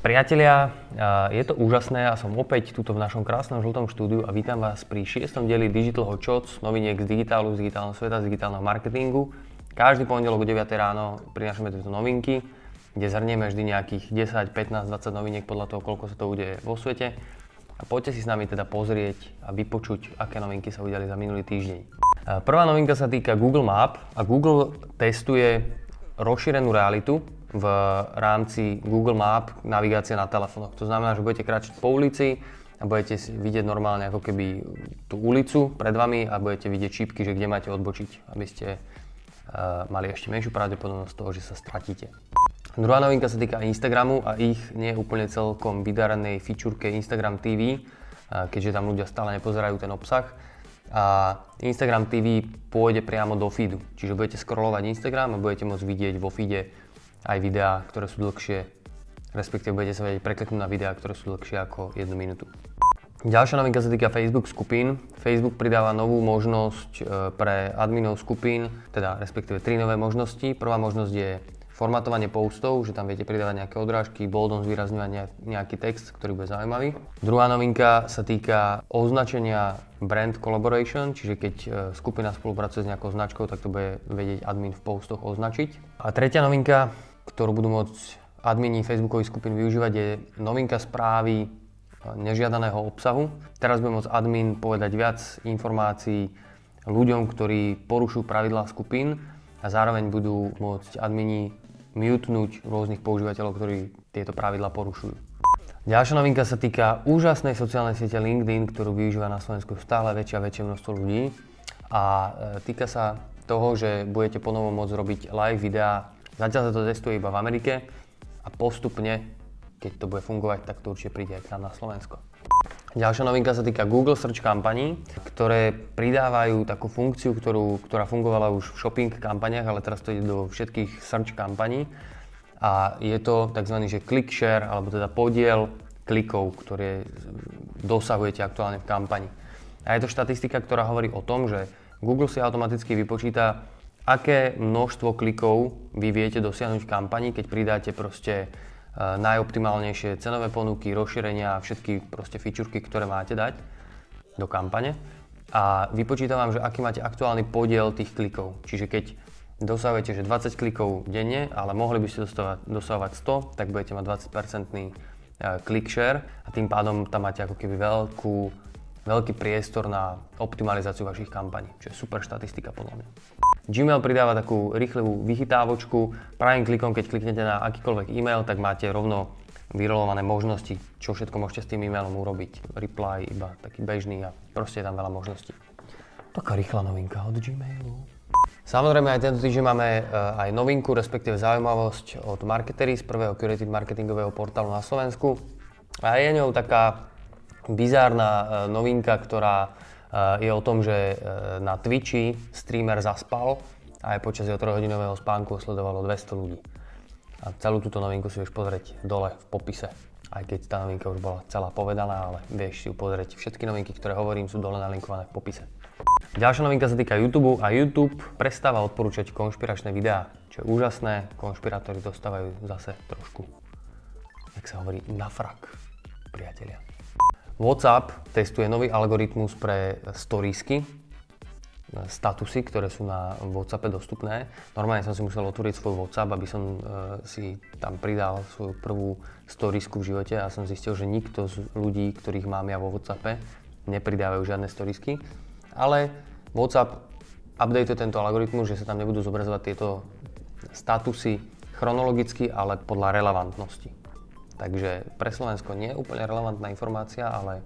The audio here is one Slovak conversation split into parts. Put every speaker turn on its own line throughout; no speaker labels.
Priatelia, je to úžasné a som opäť tuto v našom krásnom žltom štúdiu a vítam vás pri šiestom dieli Digital Shots, noviniek z digitálu, z digitálneho sveta, z digitálneho marketingu. Každý pondelok o 9 ráno prinášame tieto novinky, kde zhrnieme vždy nejakých 10, 15, 20 noviniek podľa toho, koľko sa to udeje vo svete. A poďte si s nami teda pozrieť a vypočuť, aké novinky sa udiali za minulý týždeň. Prvá novinka sa týka Google Map a Google testuje rozšírenú realitu, v rámci Google Map navigácie na telefónoch. To znamená, že budete kráčať po ulici a budete vidieť normálne ako keby tú ulicu pred vami a budete vidieť čípky, že kde máte odbočiť, aby ste uh, mali ešte menšiu pravdepodobnosť toho, že sa stratíte. Druhá novinka sa týka Instagramu a ich nie úplne celkom vydarenej fičurke Instagram TV, uh, keďže tam ľudia stále nepozerajú ten obsah. A Instagram TV pôjde priamo do feedu, čiže budete scrollovať Instagram a budete môcť vidieť vo feede aj videá, ktoré sú dlhšie, respektíve budete sa vedieť prekliknúť na videá, ktoré sú dlhšie ako 1 minútu. Ďalšia novinka sa týka Facebook skupín. Facebook pridáva novú možnosť e, pre adminov skupín, teda respektíve tri nové možnosti. Prvá možnosť je formatovanie postov, že tam viete pridávať nejaké odrážky, boldom zvýrazňovať nejaký text, ktorý bude zaujímavý. Druhá novinka sa týka označenia brand collaboration, čiže keď e, skupina spolupracuje s nejakou značkou, tak to bude vedieť admin v postoch označiť. A tretia novinka ktorú budú môcť admini Facebookových skupín využívať, je novinka správy e, nežiadaného obsahu. Teraz bude môcť admin povedať viac informácií ľuďom, ktorí porušujú pravidlá skupín a zároveň budú môcť admini mutenúť rôznych používateľov, ktorí tieto pravidlá porušujú. Ďalšia novinka sa týka úžasnej sociálnej siete LinkedIn, ktorú využíva na Slovensku stále väčšie a väčšie množstvo ľudí. A e, týka sa toho, že budete ponovom môcť robiť live videá Zatiaľ sa to testuje iba v Amerike a postupne, keď to bude fungovať, tak to určite príde aj k nám na Slovensko. Ďalšia novinka sa týka Google Search kampaní, ktoré pridávajú takú funkciu, ktorú, ktorá fungovala už v shopping kampaniach, ale teraz to ide do všetkých search kampaní. A je to tzv. Že click share, alebo teda podiel klikov, ktoré dosahujete aktuálne v kampani. A je to štatistika, ktorá hovorí o tom, že Google si automaticky vypočíta aké množstvo klikov vy viete dosiahnuť v kampani, keď pridáte proste e, najoptimálnejšie cenové ponuky, rozšírenia a všetky proste fičurky, ktoré máte dať do kampane. A vypočítam vám, že aký máte aktuálny podiel tých klikov. Čiže keď dosahujete že 20 klikov denne, ale mohli by ste dosahovať 100, tak budete mať 20% e, click share a tým pádom tam máte ako keby veľkú, veľký priestor na optimalizáciu vašich kampaní, čo je super štatistika podľa mňa. Gmail pridáva takú rýchlevú vychytávočku. Pravým klikom, keď kliknete na akýkoľvek e-mail, tak máte rovno vyrolované možnosti, čo všetko môžete s tým e-mailom urobiť. Reply iba taký bežný a proste je tam veľa možností. Taká rýchla novinka od Gmailu. Samozrejme aj tento týždeň máme eh, aj novinku, respektíve zaujímavosť od Marketery z prvého curated marketingového portálu na Slovensku. A je ňou taká bizárna eh, novinka, ktorá je o tom, že e, na Twitchi streamer zaspal a aj počas jeho 3-hodinového spánku sledovalo 200 ľudí. A celú túto novinku si vieš pozrieť dole v popise. Aj keď tá novinka už bola celá povedaná, ale vieš si ju pozrieť. Všetky novinky, ktoré hovorím, sú dole nalinkované v popise. Ďalšia novinka sa týka YouTube a YouTube prestáva odporúčať konšpiračné videá, čo je úžasné. Konšpirátori dostávajú zase trošku, jak sa hovorí, na frak, priatelia. WhatsApp testuje nový algoritmus pre storiesky, statusy, ktoré sú na WhatsAppe dostupné. Normálne som si musel otvoriť svoj WhatsApp, aby som e, si tam pridal svoju prvú storiesku v živote a som zistil, že nikto z ľudí, ktorých mám ja vo WhatsAppe, nepridávajú žiadne storiesky. Ale WhatsApp update tento algoritmus, že sa tam nebudú zobrazovať tieto statusy chronologicky, ale podľa relevantnosti. Takže pre Slovensko nie je úplne relevantná informácia, ale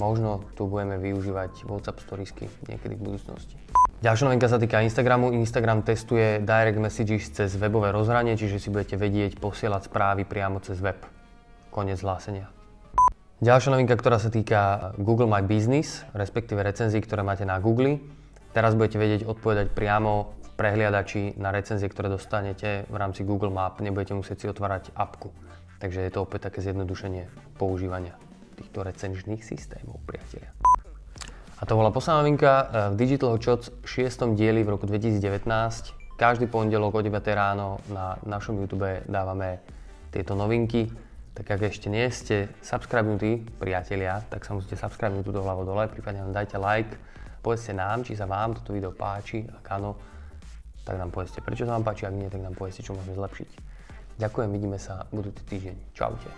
možno tu budeme využívať WhatsApp storiesky niekedy v budúcnosti. Ďalšia novinka sa týka Instagramu. Instagram testuje direct messages cez webové rozhranie, čiže si budete vedieť posielať správy priamo cez web. Konec hlásenia. Ďalšia novinka, ktorá sa týka Google My Business, respektíve recenzií, ktoré máte na Google. Teraz budete vedieť odpovedať priamo v prehliadači na recenzie, ktoré dostanete v rámci Google Map. Nebudete musieť si otvárať apku. Takže je to opäť také zjednodušenie používania týchto recenčných systémov, priatelia. A to bola posledná novinka eh, v Digital Shots 6. dieli v roku 2019. Každý pondelok o 9 ráno na našom YouTube dávame tieto novinky Tak ak ešte nie ste subscribenutí, priatelia, tak sa musíte subscribenúť túto hlavo dole, prípadne nám dajte like, povedzte nám, či sa vám toto video páči, ak áno, tak nám povedzte, prečo sa vám páči, ak nie, tak nám povedzte, čo môžeme zlepšiť. Ďakujem, vidíme sa budúci týždeň. Čaute.